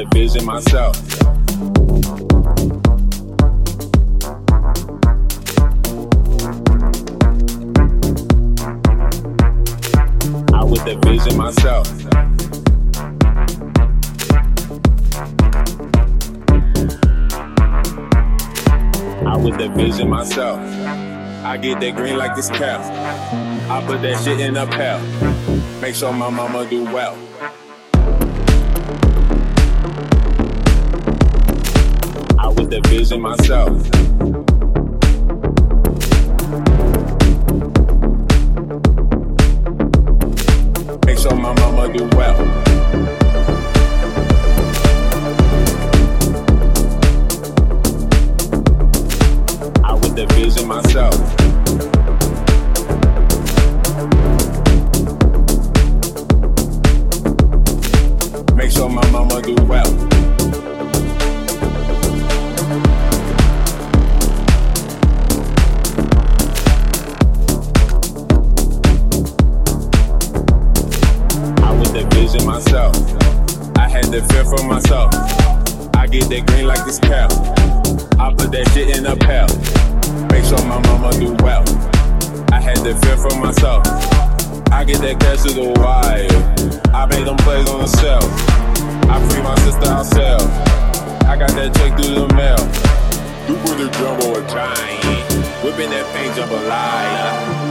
that vision myself. I with that vision myself. I with that vision myself. I get that green like this cow. I put that shit in a pal. Make sure my mama do well. envision myself. Make sure my mama do well. I would envision myself. Make sure my mama do well. it fear for myself. I get that green like this cow. I put that shit in a pal. Make sure my mama do well. I had that fear for myself. I get that cash to the wire. I made them plays on the shelf. I free my sister herself. I got that check through the mail. You for the jumbo a giant. Whipping that paint jump a liar.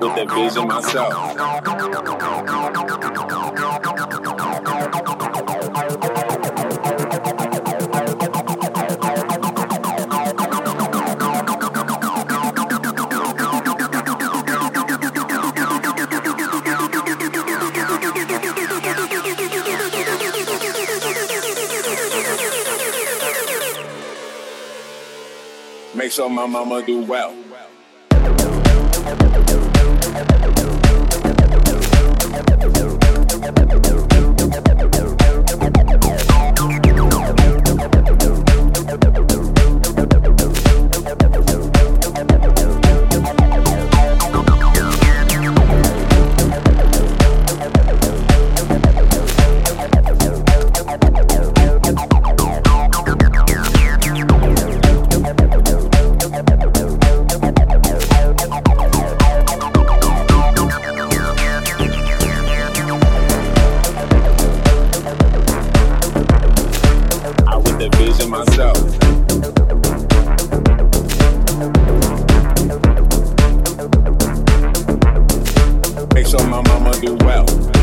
with vision myself. Make sure my mama do well. Thank you. myself. Make sure my mama do well.